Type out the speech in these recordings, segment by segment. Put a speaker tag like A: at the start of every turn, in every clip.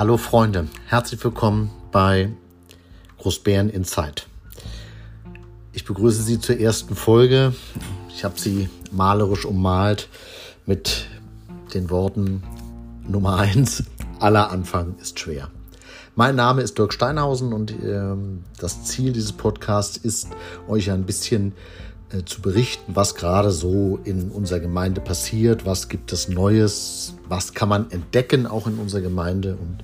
A: Hallo Freunde, herzlich willkommen bei Großbären Insight. Ich begrüße Sie zur ersten Folge. Ich habe sie malerisch ummalt mit den Worten Nummer 1, aller Anfang ist schwer. Mein Name ist Dirk Steinhausen und äh, das Ziel dieses Podcasts ist, euch ein bisschen äh, zu berichten, was gerade so in unserer Gemeinde passiert, was gibt es Neues, was kann man entdecken auch in unserer Gemeinde und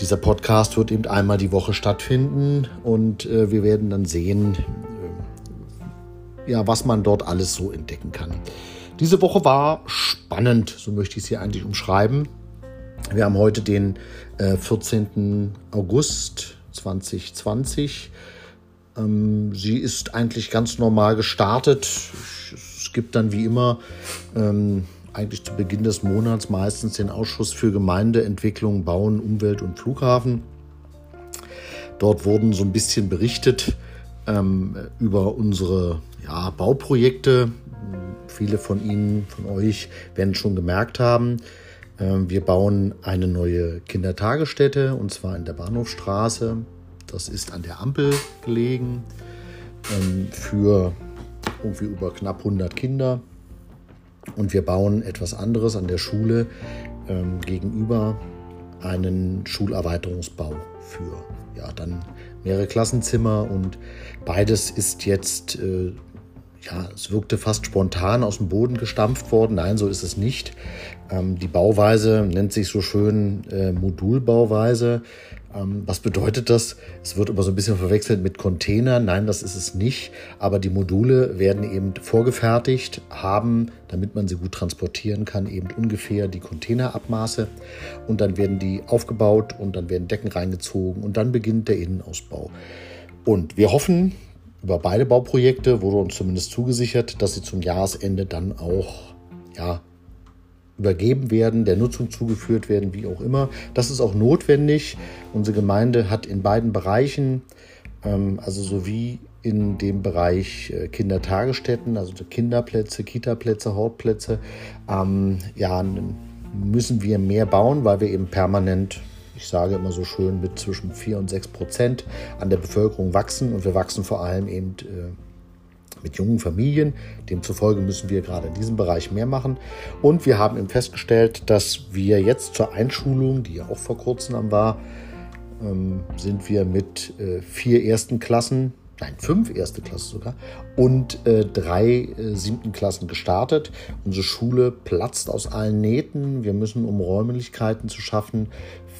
A: dieser Podcast wird eben einmal die Woche stattfinden und äh, wir werden dann sehen, äh, ja, was man dort alles so entdecken kann. Diese Woche war spannend, so möchte ich es hier eigentlich umschreiben. Wir haben heute den äh, 14. August 2020. Ähm, sie ist eigentlich ganz normal gestartet. Es gibt dann wie immer ähm, eigentlich zu Beginn des Monats meistens den Ausschuss für Gemeindeentwicklung, Bauen, Umwelt und Flughafen. Dort wurden so ein bisschen berichtet ähm, über unsere ja, Bauprojekte. Viele von Ihnen, von euch werden schon gemerkt haben, ähm, wir bauen eine neue Kindertagesstätte und zwar in der Bahnhofstraße. Das ist an der Ampel gelegen ähm, für irgendwie über knapp 100 Kinder. Und wir bauen etwas anderes an der Schule ähm, gegenüber einen Schulerweiterungsbau für ja dann mehrere Klassenzimmer und beides ist jetzt äh, ja, es wirkte fast spontan aus dem Boden gestampft worden. Nein, so ist es nicht. Ähm, die Bauweise nennt sich so schön äh, Modulbauweise. Ähm, was bedeutet das? Es wird immer so ein bisschen verwechselt mit Containern. Nein, das ist es nicht. Aber die Module werden eben vorgefertigt, haben, damit man sie gut transportieren kann, eben ungefähr die Containerabmaße. Und dann werden die aufgebaut und dann werden Decken reingezogen und dann beginnt der Innenausbau. Und wir hoffen, über beide Bauprojekte wurde uns zumindest zugesichert, dass sie zum Jahresende dann auch ja, übergeben werden, der Nutzung zugeführt werden, wie auch immer. Das ist auch notwendig. Unsere Gemeinde hat in beiden Bereichen, ähm, also sowie in dem Bereich äh, Kindertagesstätten, also Kinderplätze, Kitaplätze, Hortplätze, ähm, ja, müssen wir mehr bauen, weil wir eben permanent, ich sage immer so schön, mit zwischen 4 und 6 Prozent an der Bevölkerung wachsen und wir wachsen vor allem eben äh, mit jungen Familien. Demzufolge müssen wir gerade in diesem Bereich mehr machen. Und wir haben eben festgestellt, dass wir jetzt zur Einschulung, die ja auch vor kurzem war, ähm, sind wir mit äh, vier ersten Klassen, nein, fünf erste Klassen sogar, und äh, drei äh, siebten Klassen gestartet. Unsere Schule platzt aus allen Nähten. Wir müssen, um Räumlichkeiten zu schaffen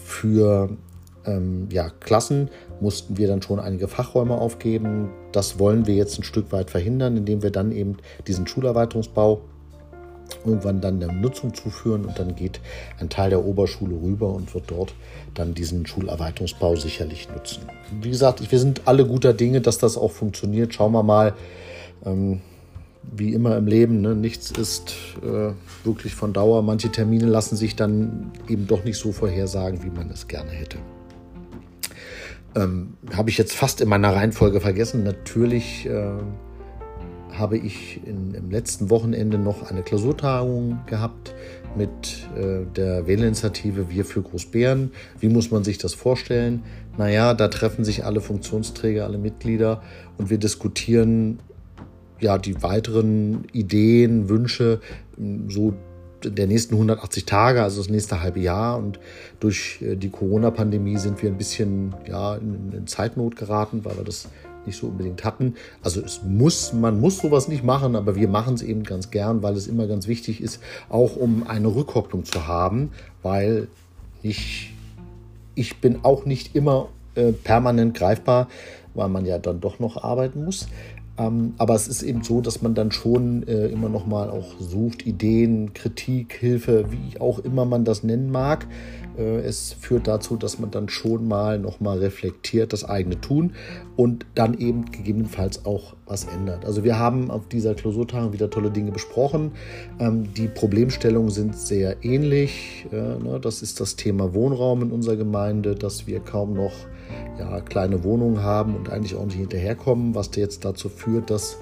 A: für ähm, ja, Klassen, mussten wir dann schon einige Fachräume aufgeben. Das wollen wir jetzt ein Stück weit verhindern, indem wir dann eben diesen Schulerweiterungsbau irgendwann dann der Nutzung zuführen und dann geht ein Teil der Oberschule rüber und wird dort dann diesen Schulerweiterungsbau sicherlich nutzen. Wie gesagt, wir sind alle guter Dinge, dass das auch funktioniert. Schauen wir mal. Ähm, wie immer im Leben, ne? nichts ist äh, wirklich von Dauer. Manche Termine lassen sich dann eben doch nicht so vorhersagen, wie man es gerne hätte. Ähm, habe ich jetzt fast in meiner Reihenfolge vergessen. Natürlich äh, habe ich in, im letzten Wochenende noch eine Klausurtagung gehabt mit äh, der Wählerinitiative Wir für Großbären. Wie muss man sich das vorstellen? Naja, da treffen sich alle Funktionsträger, alle Mitglieder und wir diskutieren ja die weiteren Ideen, Wünsche, so der nächsten 180 Tage, also das nächste halbe Jahr. Und durch äh, die Corona-Pandemie sind wir ein bisschen ja, in, in, Zeitnot geraten, weil wir das nicht so unbedingt hatten. Also es muss, man muss sowas nicht machen, aber wir machen es eben ganz gern, weil es immer ganz wichtig ist, auch um eine Rückkopplung zu haben, weil ich, ich bin auch nicht immer äh, permanent greifbar, weil man ja dann doch noch arbeiten muss. Ähm, aber es ist eben so, dass man dann schon äh, immer noch mal auch sucht, Ideen, Kritik, Hilfe, wie auch immer man das nennen mag. Äh, es führt dazu, dass man dann schon mal noch mal reflektiert das eigene Tun und dann eben gegebenenfalls auch was ändert. Also wir haben auf dieser Klausurtagung wieder tolle Dinge besprochen. Ähm, die Problemstellungen sind sehr ähnlich. Äh, ne? Das ist das Thema Wohnraum in unserer Gemeinde, dass wir kaum noch ja, kleine Wohnungen haben und eigentlich auch nicht hinterherkommen, was jetzt dazu führt, dass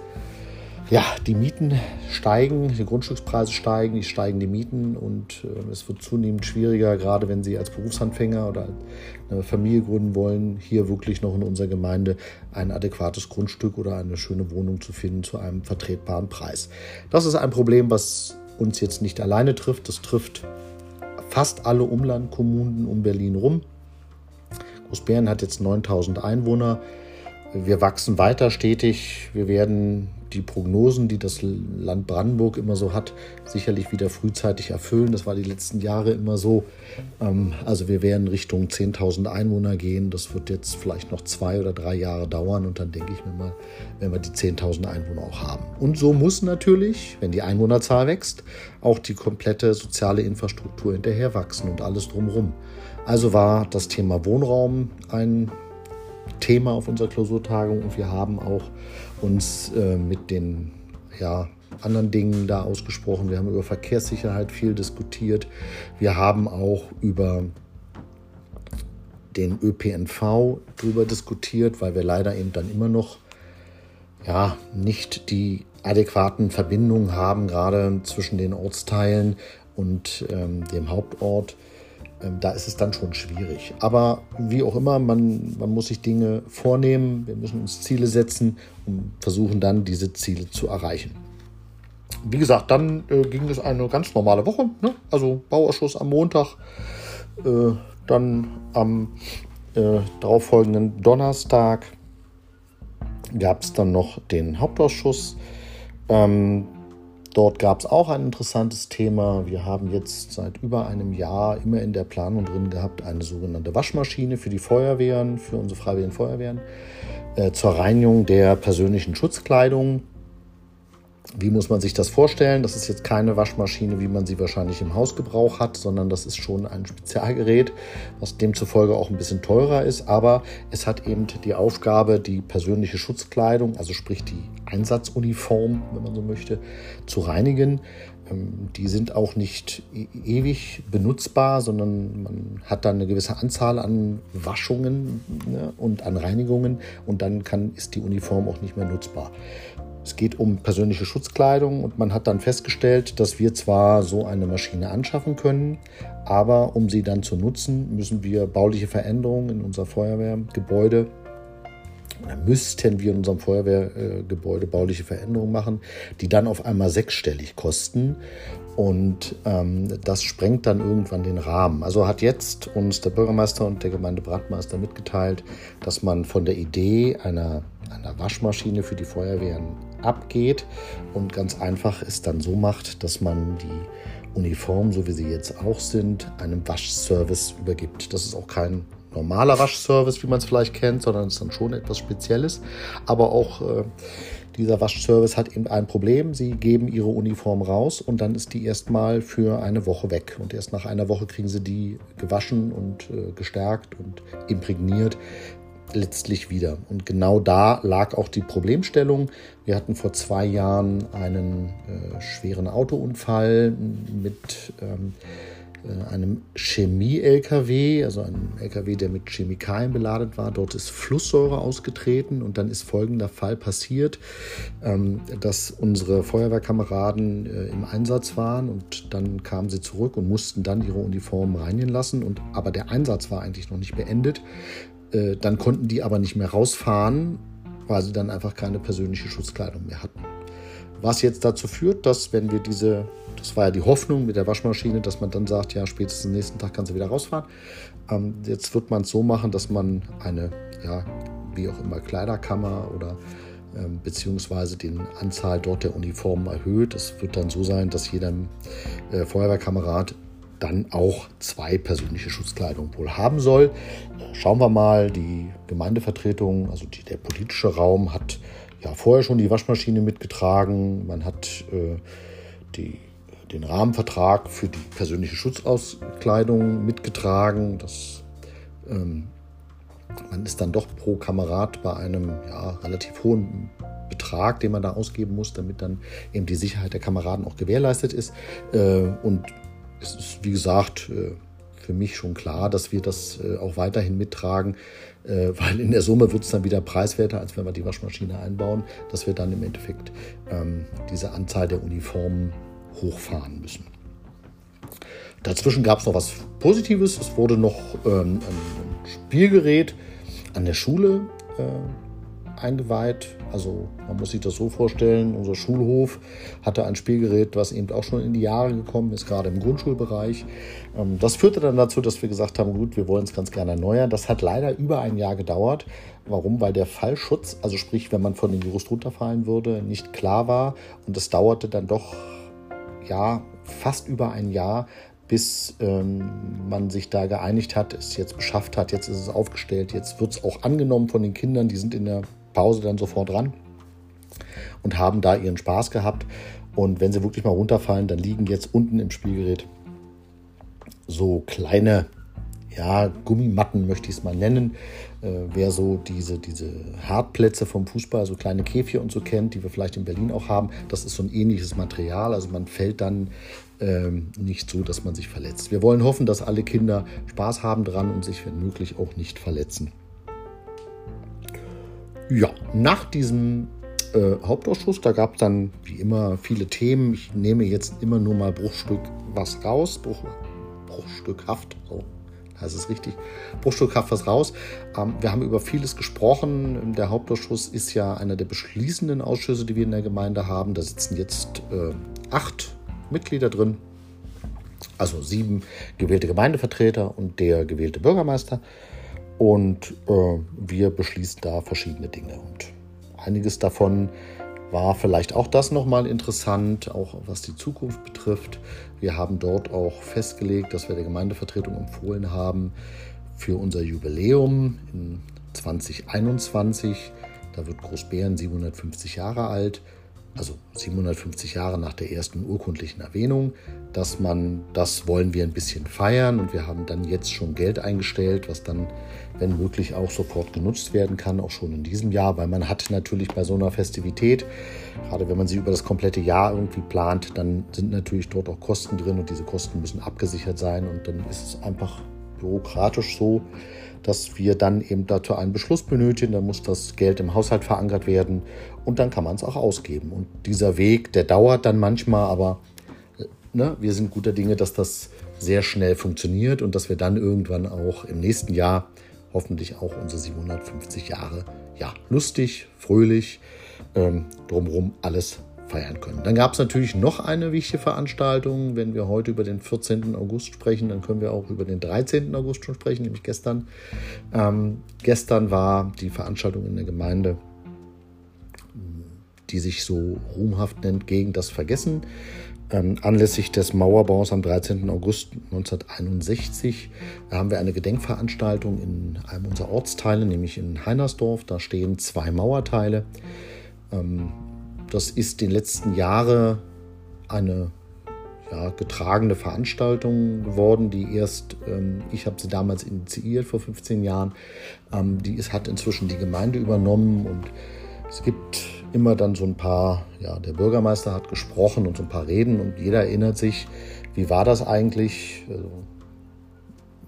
A: ja, die Mieten steigen, die Grundstückspreise steigen, die steigen die Mieten und äh, es wird zunehmend schwieriger, gerade wenn Sie als Berufsanfänger oder eine Familie gründen wollen, hier wirklich noch in unserer Gemeinde ein adäquates Grundstück oder eine schöne Wohnung zu finden zu einem vertretbaren Preis. Das ist ein Problem, was uns jetzt nicht alleine trifft. Das trifft fast alle Umlandkommunen um Berlin rum. Großbären hat jetzt 9000 Einwohner. Wir wachsen weiter stetig. Wir werden die Prognosen, die das Land Brandenburg immer so hat, sicherlich wieder frühzeitig erfüllen. Das war die letzten Jahre immer so. Ähm, also wir werden Richtung 10.000 Einwohner gehen. Das wird jetzt vielleicht noch zwei oder drei Jahre dauern und dann denke ich mir mal, wenn wir die 10.000 Einwohner auch haben. Und so muss natürlich, wenn die Einwohnerzahl wächst, auch die komplette soziale Infrastruktur hinterher wachsen und alles drumherum. Also war das Thema Wohnraum ein Thema auf unserer Klausurtagung und wir haben auch uns äh, mit den ja, anderen Dingen da ausgesprochen. Wir haben über Verkehrssicherheit viel diskutiert. Wir haben auch über den ÖPNV darüber diskutiert, weil wir leider eben dann immer noch ja, nicht die adäquaten Verbindungen haben, gerade zwischen den Ortsteilen und ähm, dem Hauptort. Ähm, da ist es dann schon schwierig. Aber wie auch immer, man, man muss sich Dinge vornehmen, wir müssen uns Ziele setzen und versuchen dann, diese Ziele zu erreichen. Wie gesagt, dann äh, ging es eine ganz normale Woche. Ne? Also Bauausschuss am Montag, äh, dann am äh, darauffolgenden Donnerstag gab es dann noch den Hauptausschuss. Ähm, Dort gab es auch ein interessantes Thema. Wir haben jetzt seit über einem Jahr immer in der Planung drin gehabt eine sogenannte Waschmaschine für die Feuerwehren, für unsere Freiwilligen Feuerwehren, äh, zur Reinigung der persönlichen Schutzkleidung. Wie muss man sich das vorstellen? Das ist jetzt keine Waschmaschine, wie man sie wahrscheinlich im Hausgebrauch hat, sondern das ist schon ein Spezialgerät, was demzufolge auch ein bisschen teurer ist. Aber es hat eben die Aufgabe, die persönliche Schutzkleidung, also sprich die Einsatzuniform, wenn man so möchte, zu reinigen. Ähm, die sind auch nicht e-, ewig benutzbar, sondern man hat dann eine gewisse Anzahl an Waschungen ne, und an Reinigungen und dann kann, ist die Uniform auch nicht mehr nutzbar. Es geht um persönliche Schutzkleidung und man hat dann festgestellt, dass wir zwar so eine Maschine anschaffen können, aber um sie dann zu nutzen, müssen wir bauliche Veränderungen in unser Feuerwehrgebäude oder müssten wir in unserem Feuerwehrgebäude bauliche Veränderungen machen, die dann auf einmal sechsstellig kosten. Und ähm, das sprengt dann irgendwann den Rahmen. Also hat jetzt uns der Bürgermeister und der Gemeindebrandmeister mitgeteilt, dass man von der Idee einer, einer Waschmaschine für die Feuerwehren abgeht und ganz einfach es dann so macht, dass man die Uniform, so wie sie jetzt auch sind, einem Waschservice übergibt. Das ist auch kein normaler Waschservice, wie man es vielleicht kennt, sondern es ist dann schon etwas Spezielles. Aber auch äh, dieser Waschservice hat eben ein Problem. Sie geben ihre Uniform raus und dann ist die erstmal für eine Woche weg. Und erst nach einer Woche kriegen sie die gewaschen und äh, gestärkt und imprägniert letztlich wieder. Und genau da lag auch die Problemstellung. Wir hatten vor zwei Jahren einen äh, schweren Autounfall mit ähm, äh, einem Chemie-LKW, also einem LKW, der mit Chemikalien beladen war. Dort ist Flusssäure ausgetreten und dann ist folgender Fall passiert, ähm, dass unsere Feuerwehrkameraden äh, im Einsatz waren und dann kamen sie zurück und mussten dann ihre Uniformen reinigen lassen. Und, aber der Einsatz war eigentlich noch nicht beendet. Äh, dann konnten die aber nicht mehr rausfahren, weil sie dann einfach keine persönliche Schutzkleidung mehr hatten. Was jetzt dazu führt, dass wenn wir diese, das war ja die Hoffnung mit der Waschmaschine, dass man dann sagt, ja, spätestens nächsten Tag kannst du wieder rausfahren. Ähm, jetzt wird man es so machen, dass man eine, ja, wie auch immer, Kleiderkammer oder ähm, beziehungsweise den Anzahl dort der Uniformen erhöht. Es wird dann so sein, dass jeder äh, Feuerwehrkamerad dann auch zwei persönliche Schutzkleidung wohl haben soll. Schauen wir mal, die Gemeindevertretung, also die, der politische Raum hat ja vorher schon die Waschmaschine mitgetragen. Man hat äh, die, den Rahmenvertrag für die persönliche Schutzauskleidung mitgetragen. Das, ähm, man ist dann doch pro Kamerad bei einem ja, relativ hohen Betrag, den man da ausgeben muss, damit dann eben die Sicherheit der Kameraden auch gewährleistet ist. Äh, und es ist, wie gesagt, äh, für mich schon klar, dass wir das äh, auch weiterhin mittragen, äh, weil in der Summe wird es dann wieder preiswerter, als wenn wir die Waschmaschine einbauen, dass wir dann im Endeffekt ähm, diese Anzahl der Uniformen hochfahren müssen. Dazwischen gab es noch was Positives. Es wurde noch ähm, ein Spielgerät an der Schule eingeweiht. Also man muss sich das so vorstellen, unser Schulhof hatte ein Spielgerät, was eben auch schon in die Jahre gekommen ist, gerade im Grundschulbereich. Ähm, das führte dann dazu, dass wir gesagt haben, gut, wir wollen es ganz gerne erneuern. Das hat leider über ein Jahr gedauert. Warum? Weil der Fallschutz, also sprich, wenn man von dem Gerüst runterfallen würde, nicht klar war. Und es dauerte dann doch ja, fast über ein Jahr, bis ähm, man sich da geeinigt hat, es jetzt beschafft hat, jetzt ist es aufgestellt, jetzt wird es auch angenommen von den Kindern, die sind in der Pause dann sofort dran und haben da ihren Spaß gehabt. Und wenn sie wirklich mal runterfallen, dann liegen jetzt unten im Spielgerät so kleine ja, Gummimatten möchte ich es mal nennen. Äh, wer so diese, diese Hartplätze vom Fußball, so kleine Käfige und so kennt, die wir vielleicht in Berlin auch haben, das ist so ein ähnliches Material. Also man fällt dann ähm, nicht so, dass man sich verletzt. Wir wollen hoffen, dass alle Kinder Spaß haben dran und sich, wenn möglich, auch nicht verletzen. Ja, nach diesem äh, Hauptausschuss, da gab es dann wie immer viele Themen. Ich nehme jetzt immer nur mal Bruchstück was raus, Bruch, bruchstückhaft, so heißt es richtig, bruchstückhaft was raus. Ähm, wir haben über vieles gesprochen. Der Hauptausschuss ist ja einer der beschließenden Ausschüsse, die wir in der Gemeinde haben. Da sitzen jetzt äh, acht Mitglieder drin, also sieben gewählte Gemeindevertreter und der gewählte Bürgermeister. Und äh, wir beschließen da verschiedene Dinge. Und einiges davon war vielleicht auch das nochmal interessant, auch was die Zukunft betrifft. Wir haben dort auch festgelegt, dass wir der Gemeindevertretung empfohlen haben, für unser Jubiläum in 2021, da wird Großbären 750 Jahre alt, also 750 Jahre nach der ersten urkundlichen Erwähnung, dass man, das wollen wir ein bisschen feiern und wir haben dann jetzt schon Geld eingestellt, was dann, wenn möglich, auch sofort genutzt werden kann, auch schon in diesem Jahr, weil man hat natürlich bei so einer Festivität, gerade wenn man sie über das komplette Jahr irgendwie plant, dann sind natürlich dort auch Kosten drin und diese Kosten müssen abgesichert sein und dann ist es einfach bürokratisch so, dass wir dann eben dazu einen Beschluss benötigen. Dann muss das Geld im Haushalt verankert werden und dann kann man es auch ausgeben. Und dieser Weg, der dauert dann manchmal, aber ne, wir sind guter Dinge, dass das sehr schnell funktioniert und dass wir dann irgendwann auch im nächsten Jahr hoffentlich auch unsere 750 Jahre ja, lustig, fröhlich, ähm, drumherum alles feiern können. Dann gab es natürlich noch eine wichtige Veranstaltung. Wenn wir heute über den 14. August sprechen, dann können wir auch über den 13. August schon sprechen, nämlich gestern. Ähm, gestern war die Veranstaltung in der Gemeinde, die sich so ruhmhaft nennt, gegen das Vergessen. Ähm, anlässlich des Mauerbaus am 13. August 1961 haben wir eine Gedenkveranstaltung in einem unserer Ortsteile, nämlich in Heinersdorf. Da stehen zwei Mauerteile. Ähm, das ist in den letzten Jahren eine ja, getragene Veranstaltung geworden, die erst, ähm, ich habe sie damals initiiert vor 15 Jahren, ähm, die ist, hat inzwischen die Gemeinde übernommen und es gibt immer dann so ein paar, ja, der Bürgermeister hat gesprochen und so ein paar Reden und jeder erinnert sich, wie war das eigentlich? Also,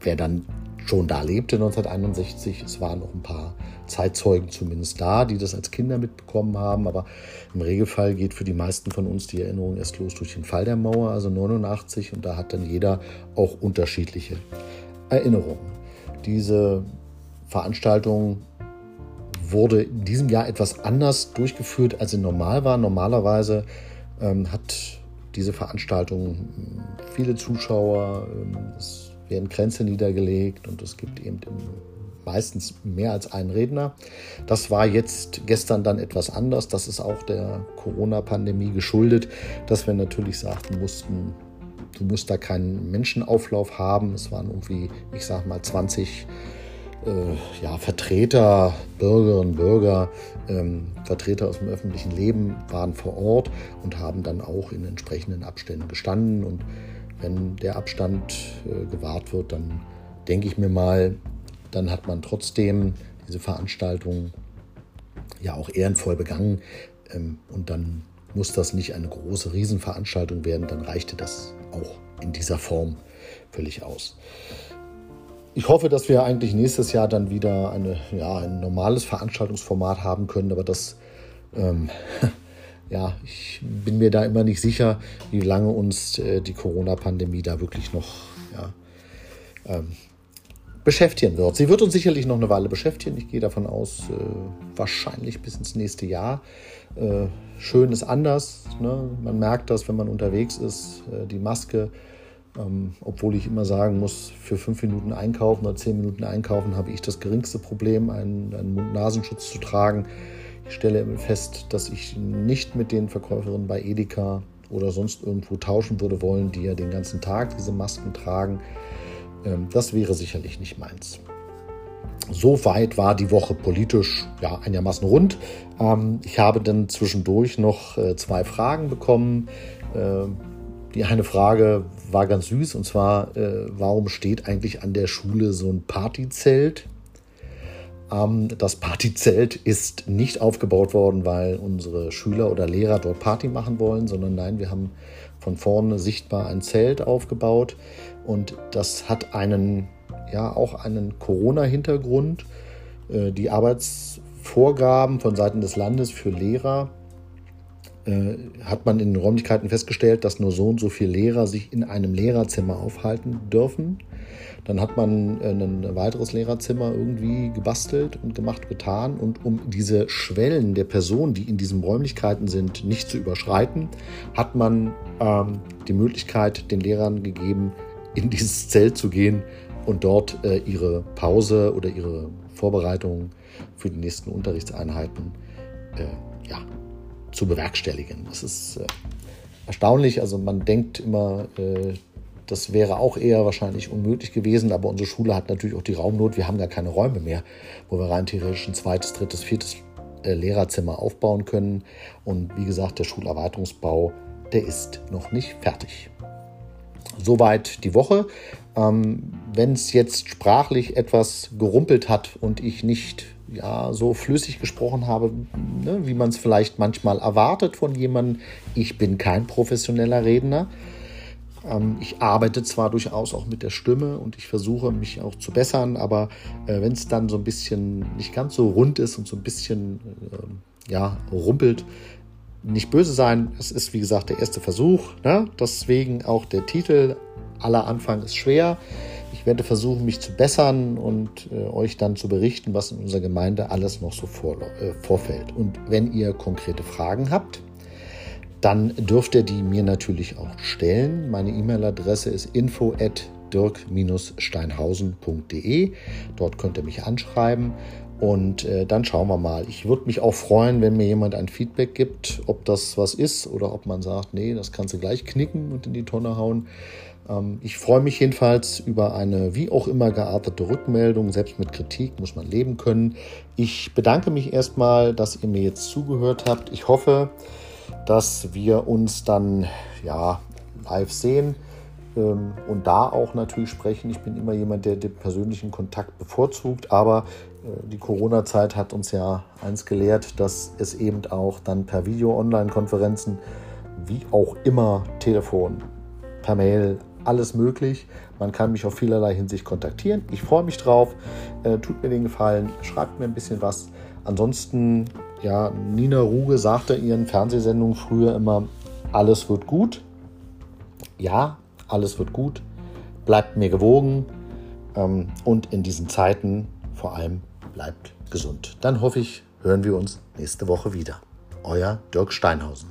A: wer dann schon da lebte 1961. Es waren noch ein paar Zeitzeugen zumindest da, die das als Kinder mitbekommen haben. Aber im Regelfall geht für die meisten von uns die Erinnerung erst los durch den Fall der Mauer, also 89. Und da hat dann jeder auch unterschiedliche Erinnerungen. Diese Veranstaltung wurde in diesem Jahr etwas anders durchgeführt, als sie normal war. Normalerweise ähm, hat diese Veranstaltung viele Zuschauer. Ähm, es werden Grenze niedergelegt und es gibt eben meistens mehr als einen Redner. Das war jetzt gestern dann etwas anders. Das ist auch der Corona-Pandemie geschuldet, dass wir natürlich sagten mussten, du musst da keinen Menschenauflauf haben. Es waren irgendwie, ich sag mal, 20 äh, ja, Vertreter, Bürgerinnen Bürger, ähm, Vertreter aus dem öffentlichen Leben waren vor Ort und haben dann auch in entsprechenden Abständen gestanden und wenn der Abstand äh, gewahrt wird, dann denke ich mir mal, dann hat man trotzdem diese Veranstaltung ja auch ehrenvoll begangen. Ähm, und dann muss das nicht eine große Riesenveranstaltung werden, dann reichte das auch in dieser Form völlig aus. Ich hoffe, dass wir eigentlich nächstes Jahr dann wieder eine, ja, ein normales Veranstaltungsformat haben können, aber das, ähm, ja, ich bin mir da immer nicht sicher, wie lange uns äh, die Corona-Pandemie da wirklich noch ja, ähm, beschäftigen wird. Sie wird uns sicherlich noch eine Weile beschäftigen. Ich gehe davon aus, äh, wahrscheinlich bis ins nächste Jahr. Äh, schön ist anders. Ne? Man merkt das, wenn man unterwegs ist. Äh, die Maske, ähm, obwohl ich immer sagen muss, für fünf Minuten einkaufen oder zehn Minuten einkaufen habe ich das geringste Problem, einen, einen Mund-Nasenschutz zu tragen. Ich stelle fest, dass ich nicht mit den Verkäuferinnen bei Edeka oder sonst irgendwo tauschen würde wollen, die ja den ganzen Tag diese Masken tragen. Ähm, das wäre sicherlich nicht meins. Soweit war die Woche politisch ja einigermaßen rund. Ähm, ich habe dann zwischendurch noch äh, zwei Fragen bekommen. Ähm, die eine Frage war ganz süß und zwar, äh, warum steht eigentlich an der Schule so ein Partyzelt? Das Partyzelt ist nicht aufgebaut worden, weil unsere Schüler oder Lehrer dort Party machen wollen, sondern nein, wir haben von vorne sichtbar ein Zelt aufgebaut und das hat einen, ja, auch einen Corona-Hintergrund. Äh, die Arbeitsvorgaben von Seiten des Landes für Lehrer äh, hat man in den Räumlichkeiten festgestellt, dass nur so und so viele Lehrer sich in einem Lehrerzimmer aufhalten dürfen. Dann hat man äh, ein weiteres Lehrerzimmer irgendwie gebastelt und gemacht, getan. Und um diese Schwellen der Personen, die in diesen Räumlichkeiten sind, nicht zu überschreiten, hat man ähm, die Möglichkeit den Lehrern gegeben, in dieses Zelt zu gehen und dort äh, ihre Pause oder ihre Vorbereitung für die nächsten Unterrichtseinheiten äh, ja, zu bewerkstelligen. Das ist äh, erstaunlich. Also man denkt immer, äh, das wäre auch eher wahrscheinlich unmöglich gewesen, aber unsere Schule hat natürlich auch die Raumnot. Wir haben gar keine Räume mehr, wo wir rein theoretisch ein zweites, drittes, viertes äh, Lehrerzimmer aufbauen können. Und wie gesagt, der Schulerweiterungsbau, der ist noch nicht fertig. Soweit die Woche. Ähm, Wenn es jetzt sprachlich etwas gerumpelt hat und ich nicht ja, so flüssig gesprochen habe, ne, wie man es vielleicht manchmal erwartet von jemandem, ich bin kein professioneller Redner. Ähm, ich arbeite zwar durchaus auch mit der Stimme und ich versuche mich auch zu bessern, aber äh, wenn es dann so ein bisschen nicht ganz so rund ist und so ein bisschen äh, ja, rumpelt, nicht böse sein. Es ist, wie gesagt, der erste Versuch. Ne? Deswegen auch der Titel. Aller Anfang ist schwer. Ich werde versuchen, mich zu bessern und äh, euch dann zu berichten, was in unserer Gemeinde alles noch so vor, äh, vorfällt. Und wenn ihr konkrete Fragen habt, dann dürft ihr die mir natürlich auch stellen. Meine E-Mail-Adresse ist info dirk-steinhausen.de. Dort könnt ihr mich anschreiben und äh, dann schauen wir mal. Ich würde mich auch freuen, wenn mir jemand ein Feedback gibt, ob das was ist oder ob man sagt, nee, das kannst du gleich knicken und in die Tonne hauen. Ähm, ich freue mich jedenfalls über eine wie auch immer geartete Rückmeldung. Selbst mit Kritik muss man leben können. Ich bedanke mich erstmal, dass ihr mir jetzt zugehört habt. Ich hoffe, dass wir uns dann ja live sehen ähm, und da auch natürlich sprechen. Ich bin immer jemand, der den persönlichen Kontakt bevorzugt, aber die Corona-Zeit hat uns ja eins gelehrt, dass es eben auch dann per Video-Online-Konferenzen, wie auch immer, Telefon, per Mail, alles möglich. Man kann mich auf vielerlei Hinsicht kontaktieren. Ich freue mich drauf. Äh, tut mir den Gefallen, schreibt mir ein bisschen was. Ansonsten, ja, Nina Ruge sagte in ihren Fernsehsendungen früher immer, alles wird gut. Ja, alles wird gut. Bleibt mir gewogen. Ähm, und in diesen Zeiten vor allem bleibt gesund. Dann hoffe ich, hören wir uns nächste Woche wieder. Euer Dirk Steinhausen.